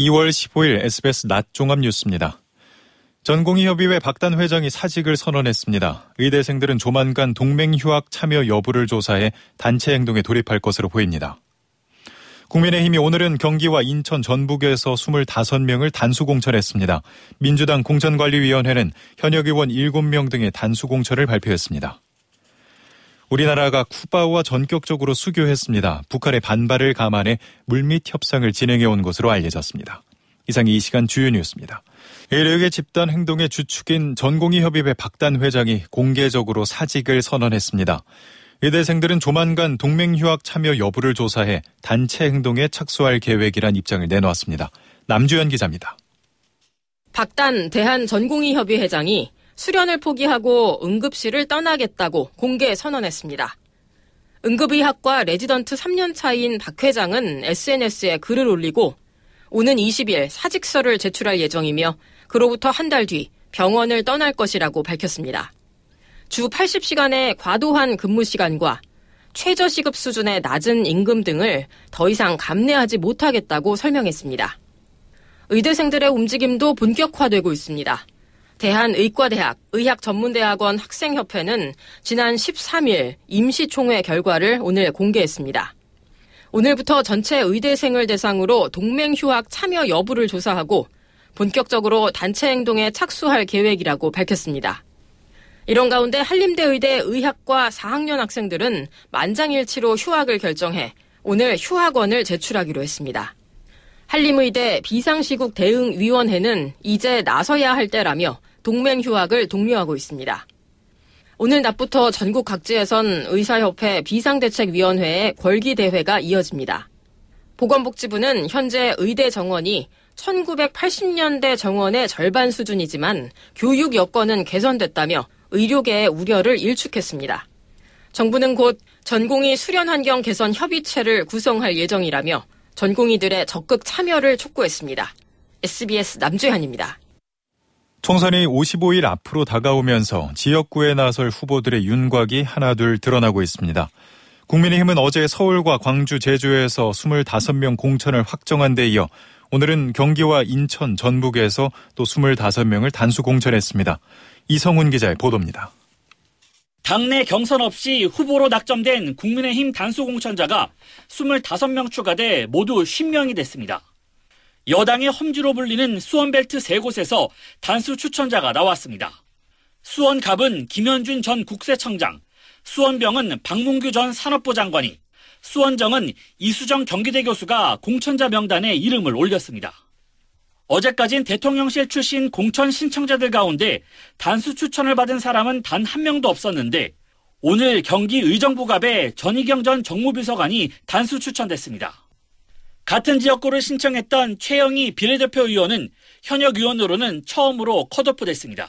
2월 15일 SBS 낮 종합 뉴스입니다. 전공의협의회 박단 회장이 사직을 선언했습니다. 의대생들은 조만간 동맹 휴학 참여 여부를 조사해 단체 행동에 돌입할 것으로 보입니다. 국민의힘이 오늘은 경기와 인천 전북에서 25명을 단수 공천했습니다. 민주당 공천관리위원회는 현역 의원 7명 등의 단수 공천을 발표했습니다. 우리나라가 쿠바와 전격적으로 수교했습니다. 북한의 반발을 감안해 물밑 협상을 진행해 온 것으로 알려졌습니다. 이상 이 시간 주요 뉴스입니다. 이르게 집단 행동의 주축인 전공의협의회 박단 회장이 공개적으로 사직을 선언했습니다. 의대생들은 조만간 동맹휴학 참여 여부를 조사해 단체 행동에 착수할 계획이란 입장을 내놓았습니다. 남주현 기자입니다. 박단 대한전공의협의 회장이 수련을 포기하고 응급실을 떠나겠다고 공개 선언했습니다. 응급의학과 레지던트 3년 차인 박 회장은 SNS에 글을 올리고 오는 20일 사직서를 제출할 예정이며 그로부터 한 달 뒤 병원을 떠날 것이라고 밝혔습니다. 주 80시간의 과도한 근무 시간과 최저시급 수준의 낮은 임금 등을 더 이상 감내하지 못하겠다고 설명했습니다. 의대생들의 움직임도 본격화되고 있습니다. 대한의과대학 의학전문대학원 학생협회는 지난 13일 임시총회 결과를 오늘 공개했습니다. 오늘부터 전체 의대생을 대상으로 동맹휴학 참여 여부를 조사하고 본격적으로 단체 행동에 착수할 계획이라고 밝혔습니다. 이런 가운데 한림대 의대 의학과 4학년 학생들은 만장일치로 휴학을 결정해 오늘 휴학원을 제출하기로 했습니다. 한림의대 비상시국 대응위원회는 이제 나서야 할 때라며 동맹 휴학을 독려하고 있습니다. 오늘 낮부터 전국 각지에선 의사협회 비상대책위원회의 궐기대회가 이어집니다. 보건복지부는 현재 의대 정원이 1980년대 정원의 절반 수준이지만 교육 여건은 개선됐다며 의료계의 우려를 일축했습니다. 정부는 곧 전공의 수련 환경 개선 협의체를 구성할 예정이라며 전공의들의 적극 참여를 촉구했습니다. SBS 남주현입니다. 총선이 55일 앞으로 다가오면서 지역구에 나설 후보들의 윤곽이 하나둘 드러나고 있습니다. 국민의힘은 어제 서울과 광주, 제주에서 25명 공천을 확정한 데 이어 오늘은 경기와 인천, 전북에서 또 25명을 단수 공천했습니다. 이성훈 기자의 보도입니다. 당내 경선 없이 후보로 낙점된 국민의힘 단수 공천자가 25명 추가돼 모두 10명이 됐습니다. 여당의 험지로 불리는 수원벨트 세 곳에서 단수 추천자가 나왔습니다. 수원갑은 김현준 전 국세청장, 수원병은 박문규 전 산업부 장관이, 수원정은 이수정 경기대 교수가 공천자 명단에 이름을 올렸습니다. 어제까진 대통령실 출신 공천 신청자들 가운데 단수 추천을 받은 사람은 단 한 명도 없었는데 오늘 경기 의정부갑의 전희경 전 정무비서관이 단수 추천됐습니다. 같은 지역구를 신청했던 최영희 비례대표 의원은 현역 의원으로는 처음으로 컷오프 됐습니다.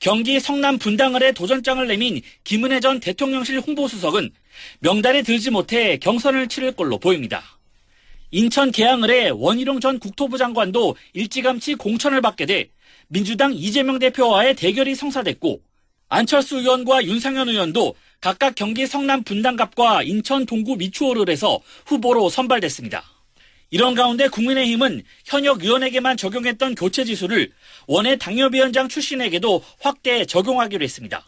경기 성남 분당을에 도전장을 내민 김은혜 전 대통령실 홍보수석은 명단에 들지 못해 경선을 치를 걸로 보입니다. 인천 계양을에 원희룡 전 국토부 장관도 일찌감치 공천을 받게 돼 민주당 이재명 대표와의 대결이 성사됐고 안철수 의원과 윤상현 의원도 각각 경기 성남 분당갑과 인천 동구 미추홀을해서 후보로 선발됐습니다. 이런 가운데 국민의힘은 현역 의원에게만 적용했던 교체 지수를 원외 당협위원장 출신에게도 확대 적용하기로 했습니다.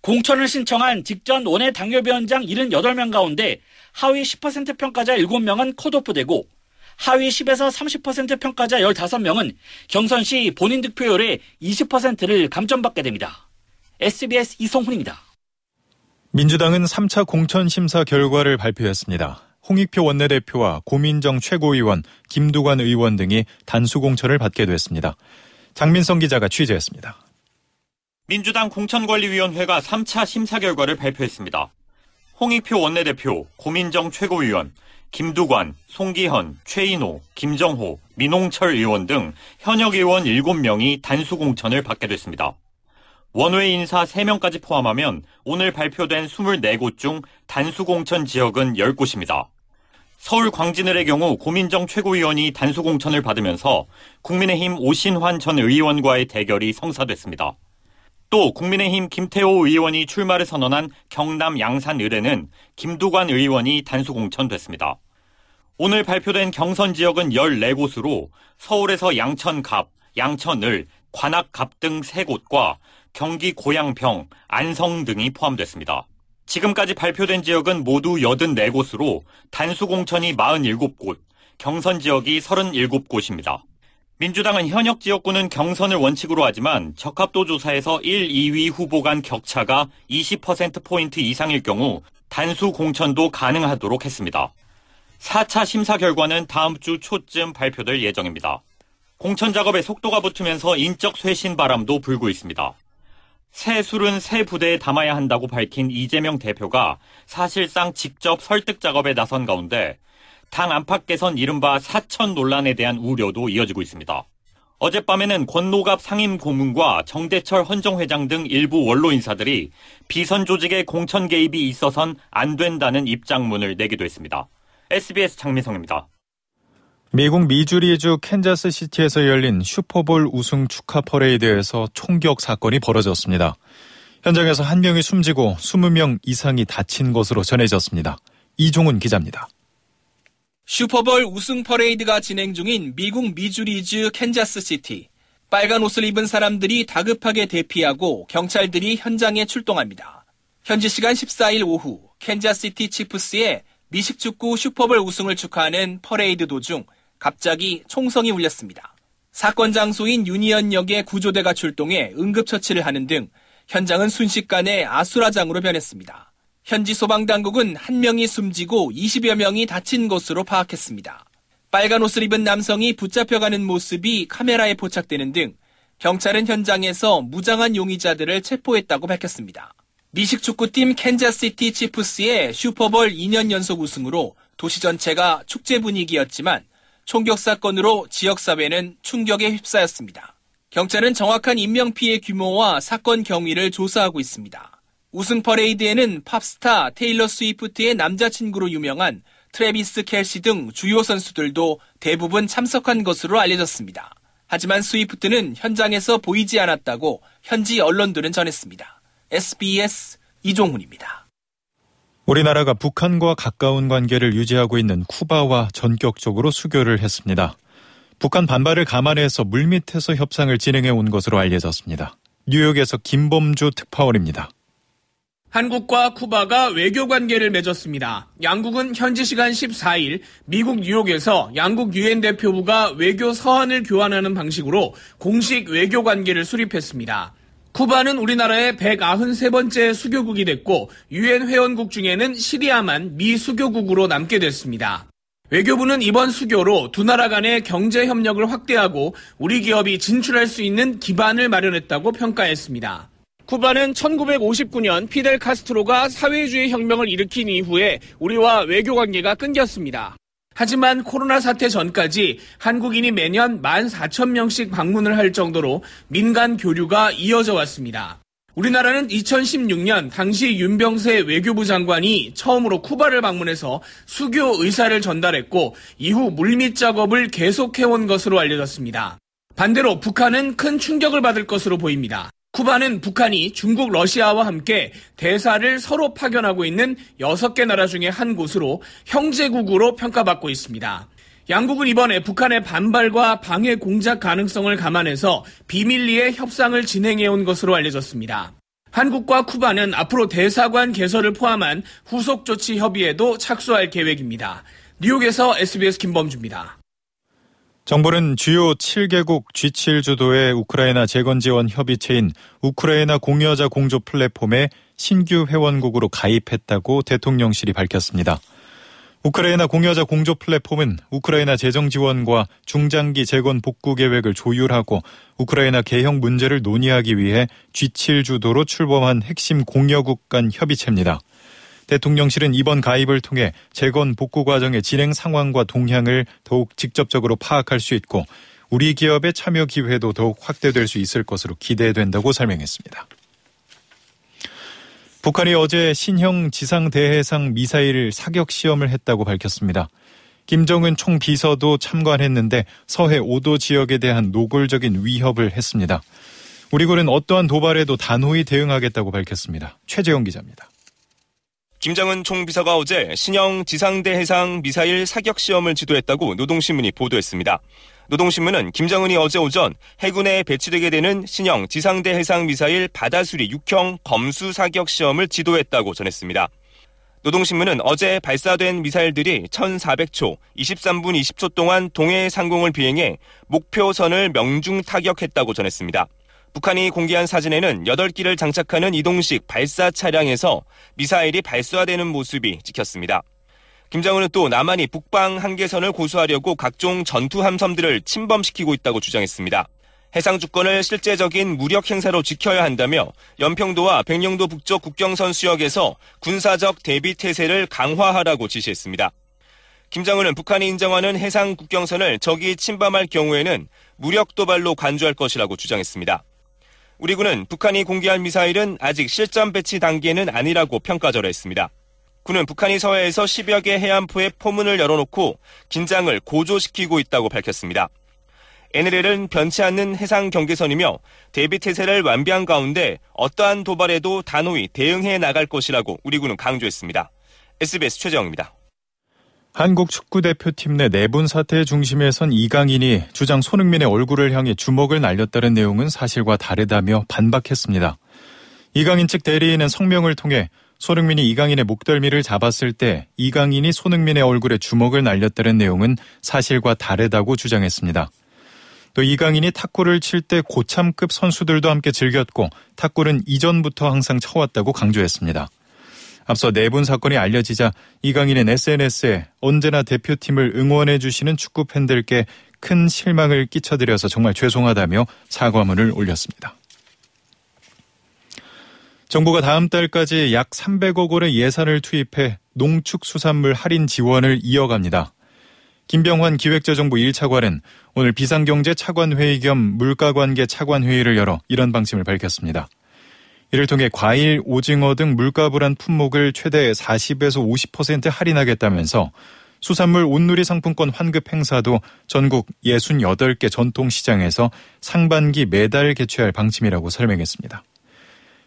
공천을 신청한 직전 원외 당협위원장 78명 가운데 하위 10% 평가자 7명은 컷오프되고 하위 10에서 30% 평가자 15명은 경선 시 본인 득표율의 20%를 감점받게 됩니다. SBS 이성훈입니다. 민주당은 3차 공천 심사 결과를 발표했습니다. 홍익표 원내대표와 고민정 최고위원, 김두관 의원 등이 단수 공천을 받게 됐습니다. 장민성 기자가 취재했습니다. 민주당 공천관리위원회가 3차 심사 결과를 발표했습니다. 홍익표 원내대표, 고민정 최고위원, 김두관, 송기현, 최인호, 김정호, 민홍철 의원 등 현역 의원 7명이 단수 공천을 받게 됐습니다. 원외 인사 3명까지 포함하면 오늘 발표된 24곳 중 단수 공천 지역은 10곳입니다. 서울 광진을의 경우 고민정 최고위원이 단수 공천을 받으면서 국민의힘 오신환 전 의원과의 대결이 성사됐습니다. 또 국민의힘 김태호 의원이 출마를 선언한 경남 양산 을에는 김두관 의원이 단수 공천됐습니다. 오늘 발표된 경선 지역은 14곳으로 서울에서 양천갑, 양천을, 관악갑 등 3곳과 경기 고양평, 안성 등이 포함됐습니다. 지금까지 발표된 지역은 모두 84곳으로 단수 공천이 47곳, 경선 지역이 37곳입니다. 민주당은 현역 지역구는 경선을 원칙으로 하지만 적합도 조사에서 1, 2위 후보 간 격차가 20%포인트 이상일 경우 단수 공천도 가능하도록 했습니다. 4차 심사 결과는 다음 주 초쯤 발표될 예정입니다. 공천 작업에 속도가 붙으면서 인적 쇄신 바람도 불고 있습니다. 새 술은 새 부대에 담아야 한다고 밝힌 이재명 대표가 사실상 직접 설득 작업에 나선 가운데 당 안팎 개선 이른바 사천 논란에 대한 우려도 이어지고 있습니다. 어젯밤에는 권노갑 상임 고문과 정대철 헌정회장 등 일부 원로 인사들이 비선 조직의 공천 개입이 있어선 안 된다는 입장문을 내기도 했습니다. SBS 장민성입니다. 미국 미주리주 캔자스 시티에서 열린 슈퍼볼 우승 축하 퍼레이드에서 총격 사건이 벌어졌습니다. 현장에서 한 명이 숨지고 20명 이상이 다친 것으로 전해졌습니다. 이종훈 기자입니다. 슈퍼볼 우승 퍼레이드가 진행 중인 미국 미주리주 캔자스 시티. 빨간 옷을 입은 사람들이 다급하게 대피하고 경찰들이 현장에 출동합니다. 현지 시간 14일 오후 캔자스시티 치프스의 미식축구 슈퍼볼 우승을 축하하는 퍼레이드 도중 갑자기 총성이 울렸습니다. 사건 장소인 유니언역에 구조대가 출동해 응급처치를 하는 등 현장은 순식간에 아수라장으로 변했습니다. 현지 소방당국은 한 명이 숨지고 20여 명이 다친 것으로 파악했습니다. 빨간 옷을 입은 남성이 붙잡혀가는 모습이 카메라에 포착되는 등 경찰은 현장에서 무장한 용의자들을 체포했다고 밝혔습니다. 미식 축구팀 캔자스시티 치프스의 슈퍼볼 2년 연속 우승으로 도시 전체가 축제 분위기였지만 총격 사건으로 지역사회는 충격에 휩싸였습니다. 경찰은 정확한 인명피해 규모와 사건 경위를 조사하고 있습니다. 우승 퍼레이드에는 팝스타 테일러 스위프트의 남자친구로 유명한 트래비스 켈시 등 주요 선수들도 대부분 참석한 것으로 알려졌습니다. 하지만 스위프트는 현장에서 보이지 않았다고 현지 언론들은 전했습니다. SBS 이종훈입니다. 우리나라가 북한과 가까운 관계를 유지하고 있는 쿠바와 전격적으로 수교를 했습니다. 북한 반발을 감안해서 물밑에서 협상을 진행해 온 것으로 알려졌습니다. 뉴욕에서 김범주 특파원입니다. 한국과 쿠바가 외교 관계를 맺었습니다. 양국은 현지 시간 14일 미국 뉴욕에서 양국 유엔 대표부가 외교 서한을 교환하는 방식으로 공식 외교 관계를 수립했습니다. 쿠바는 우리나라의 193번째 수교국이 됐고 유엔 회원국 중에는 시리아만 미수교국으로 남게 됐습니다. 외교부는 이번 수교로 두 나라 간의 경제 협력을 확대하고 우리 기업이 진출할 수 있는 기반을 마련했다고 평가했습니다. 쿠바는 1959년 피델 카스트로가 사회주의 혁명을 일으킨 이후에 우리와 외교 관계가 끊겼습니다. 하지만 코로나 사태 전까지 한국인이 매년 14,000명씩 방문을 할 정도로 민간 교류가 이어져 왔습니다. 우리나라는 2016년 당시 윤병세 외교부 장관이 처음으로 쿠바를 방문해서 수교 의사를 전달했고 이후 물밑 작업을 계속해온 것으로 알려졌습니다. 반대로 북한은 큰 충격을 받을 것으로 보입니다. 쿠바는 북한이 중국, 러시아와 함께 대사를 서로 파견하고 있는 6개 나라 중에 한 곳으로 형제국으로 평가받고 있습니다. 양국은 이번에 북한의 반발과 방해 공작 가능성을 감안해서 비밀리에 협상을 진행해온 것으로 알려졌습니다. 한국과 쿠바는 앞으로 대사관 개설을 포함한 후속 조치 협의에도 착수할 계획입니다. 뉴욕에서 SBS 김범주입니다. 정부는 주요 7개국 G7 주도의 우크라이나 재건 지원 협의체인 우크라이나 공여자 공조 플랫폼에 신규 회원국으로 가입했다고 대통령실이 밝혔습니다. 우크라이나 공여자 공조 플랫폼은 우크라이나 재정 지원과 중장기 재건 복구 계획을 조율하고 우크라이나 개혁 문제를 논의하기 위해 G7 주도로 출범한 핵심 공여국 간 협의체입니다. 대통령실은 이번 가입을 통해 재건 복구 과정의 진행 상황과 동향을 더욱 직접적으로 파악할 수 있고 우리 기업의 참여 기회도 더욱 확대될 수 있을 것으로 기대된다고 설명했습니다. 북한이 어제 신형 지상대해상 미사일 사격 시험을 했다고 밝혔습니다. 김정은 총비서도 참관했는데 서해 5도 지역에 대한 노골적인 위협을 했습니다. 우리 군은 어떠한 도발에도 단호히 대응하겠다고 밝혔습니다. 최재영 기자입니다. 김정은 총비서가 어제 신형 지상대 해상 미사일 사격 시험을 지도했다고 노동신문이 보도했습니다. 노동신문은 김정은이 어제 오전 해군에 배치되게 되는 신형 지상대 해상 미사일 바다수리 6형 검수 사격 시험을 지도했다고 전했습니다. 노동신문은 어제 발사된 미사일들이 1400초, 23분 20초 동안 동해 상공을 비행해 목표선을 명중 타격했다고 전했습니다. 북한이 공개한 사진에는 8기를 장착하는 이동식 발사 차량에서 미사일이 발사되는 모습이 찍혔습니다. 김정은은 또 남한이 북방 한계선을 고수하려고 각종 전투 함선들을 침범시키고 있다고 주장했습니다. 해상 주권을 실제적인 무력 행사로 지켜야 한다며 연평도와 백령도 북쪽 국경선 수역에서 군사적 대비 태세를 강화하라고 지시했습니다. 김정은은 북한이 인정하는 해상 국경선을 적이 침범할 경우에는 무력 도발로 간주할 것이라고 주장했습니다. 우리 군은 북한이 공개한 미사일은 아직 실전 배치 단계는 아니라고 평가절하했습니다. 군은 북한이 서해에서 10여 개 해안포에 포문을 열어놓고 긴장을 고조시키고 있다고 밝혔습니다. NLL은 변치 않는 해상 경계선이며 대비 태세를 완비한 가운데 어떠한 도발에도 단호히 대응해 나갈 것이라고 우리 군은 강조했습니다. SBS 최재영입니다. 한국 축구 대표팀 내 내분 사태의 중심에 선 이강인이 주장 손흥민의 얼굴을 향해 주먹을 날렸다는 내용은 사실과 다르다며 반박했습니다. 이강인 측 대리인은 성명을 통해 손흥민이 이강인의 목덜미를 잡았을 때 이강인이 손흥민의 얼굴에 주먹을 날렸다는 내용은 사실과 다르다고 주장했습니다. 또 이강인이 탁구를 칠 때 고참급 선수들도 함께 즐겼고 탁구는 이전부터 항상 쳐왔다고 강조했습니다. 앞서 내분 사건이 알려지자 이강인은 SNS에 언제나 대표팀을 응원해 주시는 축구 팬들께 큰 실망을 끼쳐드려서 정말 죄송하다며 사과문을 올렸습니다. 정부가 다음 달까지 약 300억 원의 예산을 투입해 농축수산물 할인 지원을 이어갑니다. 김병환 기획재정부 1차관은 오늘 비상경제 차관회의 겸 물가관계 차관회의를 열어 이런 방침을 밝혔습니다. 이를 통해 과일, 오징어 등 물가 불안 품목을 최대 40에서 50% 할인하겠다면서 수산물 온누리 상품권 환급 행사도 전국 68개 전통시장에서 상반기 매달 개최할 방침이라고 설명했습니다.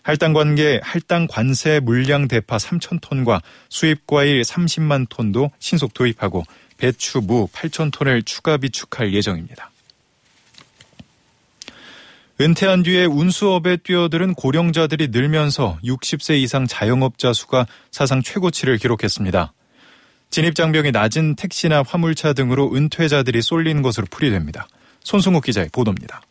할당 관계, 할당 관세 물량 대파 3천 톤과 수입 과일 30만 톤도 신속 도입하고 배추, 무 8천 톤을 추가 비축할 예정입니다. 은퇴한 뒤에 운수업에 뛰어드는 고령자들이 늘면서 60세 이상 자영업자 수가 사상 최고치를 기록했습니다. 진입장벽이 낮은 택시나 화물차 등으로 은퇴자들이 쏠린 것으로 풀이됩니다. 손승욱 기자의 보도입니다.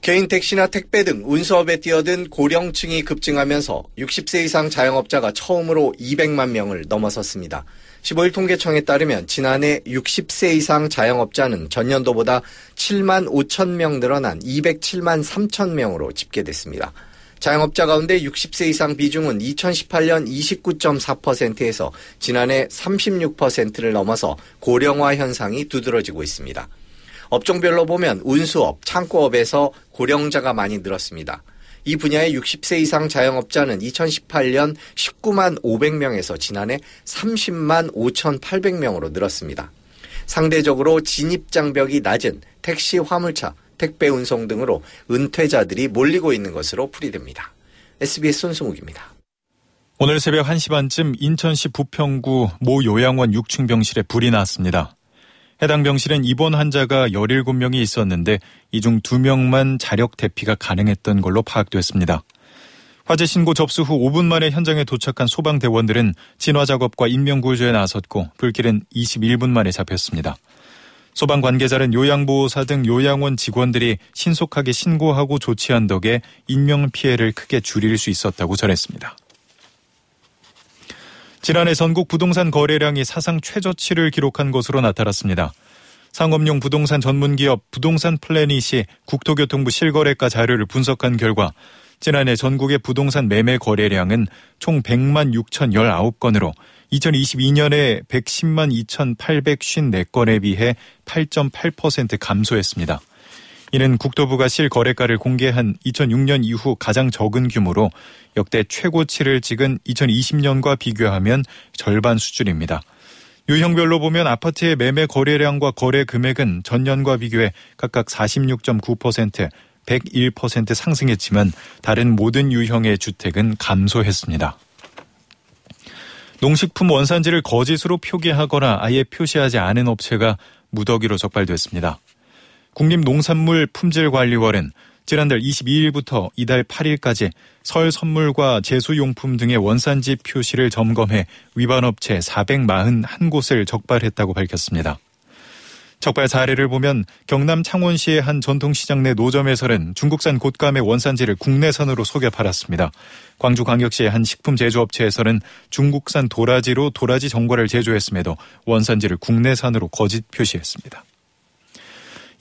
개인 택시나 택배 등 운수업에 뛰어든 고령층이 급증하면서 60세 이상 자영업자가 처음으로 200만 명을 넘어섰습니다. 15일 통계청에 따르면 지난해 60세 이상 자영업자는 전년도보다 7만 5천 명 늘어난 207만 3천 명으로 집계됐습니다. 자영업자 가운데 60세 이상 비중은 2018년 29.4%에서 지난해 36%를 넘어서 고령화 현상이 두드러지고 있습니다. 업종별로 보면 운수업, 창고업에서 고령자가 많이 늘었습니다. 이 분야의 60세 이상 자영업자는 2018년 19만 500명에서 지난해 30만 5,800명으로 늘었습니다. 상대적으로 진입 장벽이 낮은 택시, 화물차, 택배 운송 등으로 은퇴자들이 몰리고 있는 것으로 풀이됩니다. SBS 손승욱입니다. 오늘 새벽 1시 반쯤 인천시 부평구 모 요양원 6층 병실에 불이 났습니다. 해당 병실엔 입원 환자가 17명이 있었는데 이 중 2명만 자력 대피가 가능했던 걸로 파악됐습니다. 화재 신고 접수 후 5분 만에 현장에 도착한 소방대원들은 진화 작업과 인명 구조에 나섰고 불길은 21분 만에 잡혔습니다. 소방 관계자는 요양보호사 등 요양원 직원들이 신속하게 신고하고 조치한 덕에 인명 피해를 크게 줄일 수 있었다고 전했습니다. 지난해 전국 부동산 거래량이 사상 최저치를 기록한 것으로 나타났습니다. 상업용 부동산 전문기업 부동산 플래닛이 국토교통부 실거래가 자료를 분석한 결과 지난해 전국의 부동산 매매 거래량은 총 100만 6,019건으로 2022년에 110만 2,854건에 비해 8.8% 감소했습니다. 이는 국토부가 실거래가를 공개한 2006년 이후 가장 적은 규모로 역대 최고치를 찍은 2020년과 비교하면 절반 수준입니다. 유형별로 보면 아파트의 매매 거래량과 거래 금액은 전년과 비교해 각각 46.9%, 101% 상승했지만 다른 모든 유형의 주택은 감소했습니다. 농식품 원산지를 거짓으로 표기하거나 아예 표시하지 않은 업체가 무더기로 적발됐습니다. 국립농산물 품질관리원은 지난달 22일부터 이달 8일까지 설 선물과 제수용품 등의 원산지 표시를 점검해 위반 업체 441곳을 적발했다고 밝혔습니다. 적발 사례를 보면 경남 창원시의 한 전통시장 내 노점에서는 중국산 곶감의 원산지를 국내산으로 속여 팔았습니다. 광주광역시의 한 식품 제조업체에서는 중국산 도라지로 도라지 전과를 제조했음에도 원산지를 국내산으로 거짓 표시했습니다.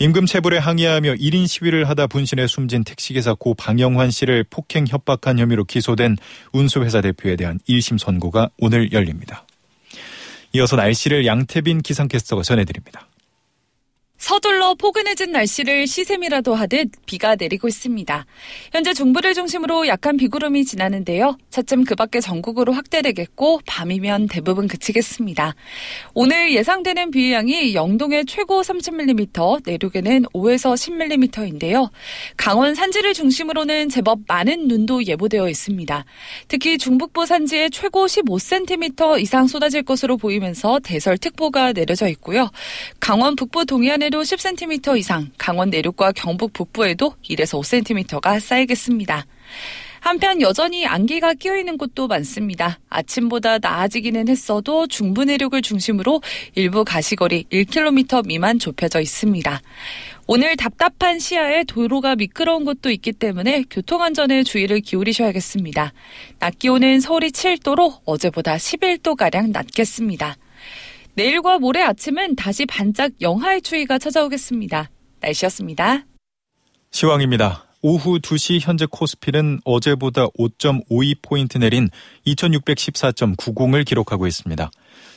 임금 체불에 항의하며 1인 시위를 하다 분신해 숨진 택시기사 고 방영환 씨를 폭행 협박한 혐의로 기소된 운수회사 대표에 대한 1심 선고가 오늘 열립니다. 이어서 날씨를 양태빈 기상캐스터가 전해드립니다. 서둘러 포근해진 날씨를 시샘이라도 하듯 비가 내리고 있습니다. 현재 중부를 중심으로 약한 비구름이 지나는데요. 차츰 그 밖에 전국으로 확대되겠고 밤이면 대부분 그치겠습니다. 오늘 예상되는 비의 양이 영동에 최고 30mm, 내륙에는 5에서 10mm인데요. 강원 산지를 중심으로는 제법 많은 눈도 예보되어 있습니다. 특히 중북부 산지에 최고 15cm 이상 쏟아질 것으로 보이면서 대설특보가 내려져 있고요. 강원 북부 동해안에 서해도 10cm 이상, 강원 내륙과 경북 북부에도 1에서 5cm가 쌓이겠습니다. 한편 여전히 안개가 끼어있는 곳도 많습니다. 아침보다 나아지기는 했어도 중부 내륙을 중심으로 일부 가시거리 1km 미만 좁혀져 있습니다. 오늘 답답한 시야에 도로가 미끄러운 곳도 있기 때문에 교통안전에 주의를 기울이셔야겠습니다. 낮 기온은 서울이 7도로 어제보다 11도가량 낮겠습니다. 내일과 모레 아침은 다시 반짝 영하의 추위가 찾아오겠습니다. 날씨였습니다. 시황입니다. 오후 2시 현재 코스피는 어제보다 5.52포인트 내린 2614.90을 기록하고 있습니다.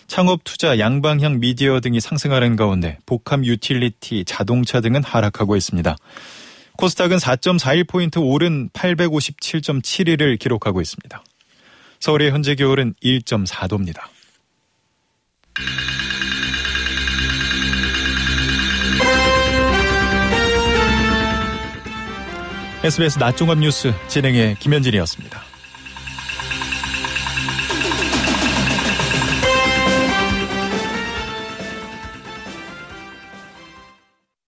창업 투자, 양방향 미디어 등이 상승하는 가운데 복합 유틸리티, 자동차 등은 하락하고 있습니다. 코스닥은 4.41포인트 오른 857.71을 기록하고 있습니다. 서울의 현재 겨울은 1.4도입니다. SBS 낮종합 뉴스 진행의 김현진이었습니다.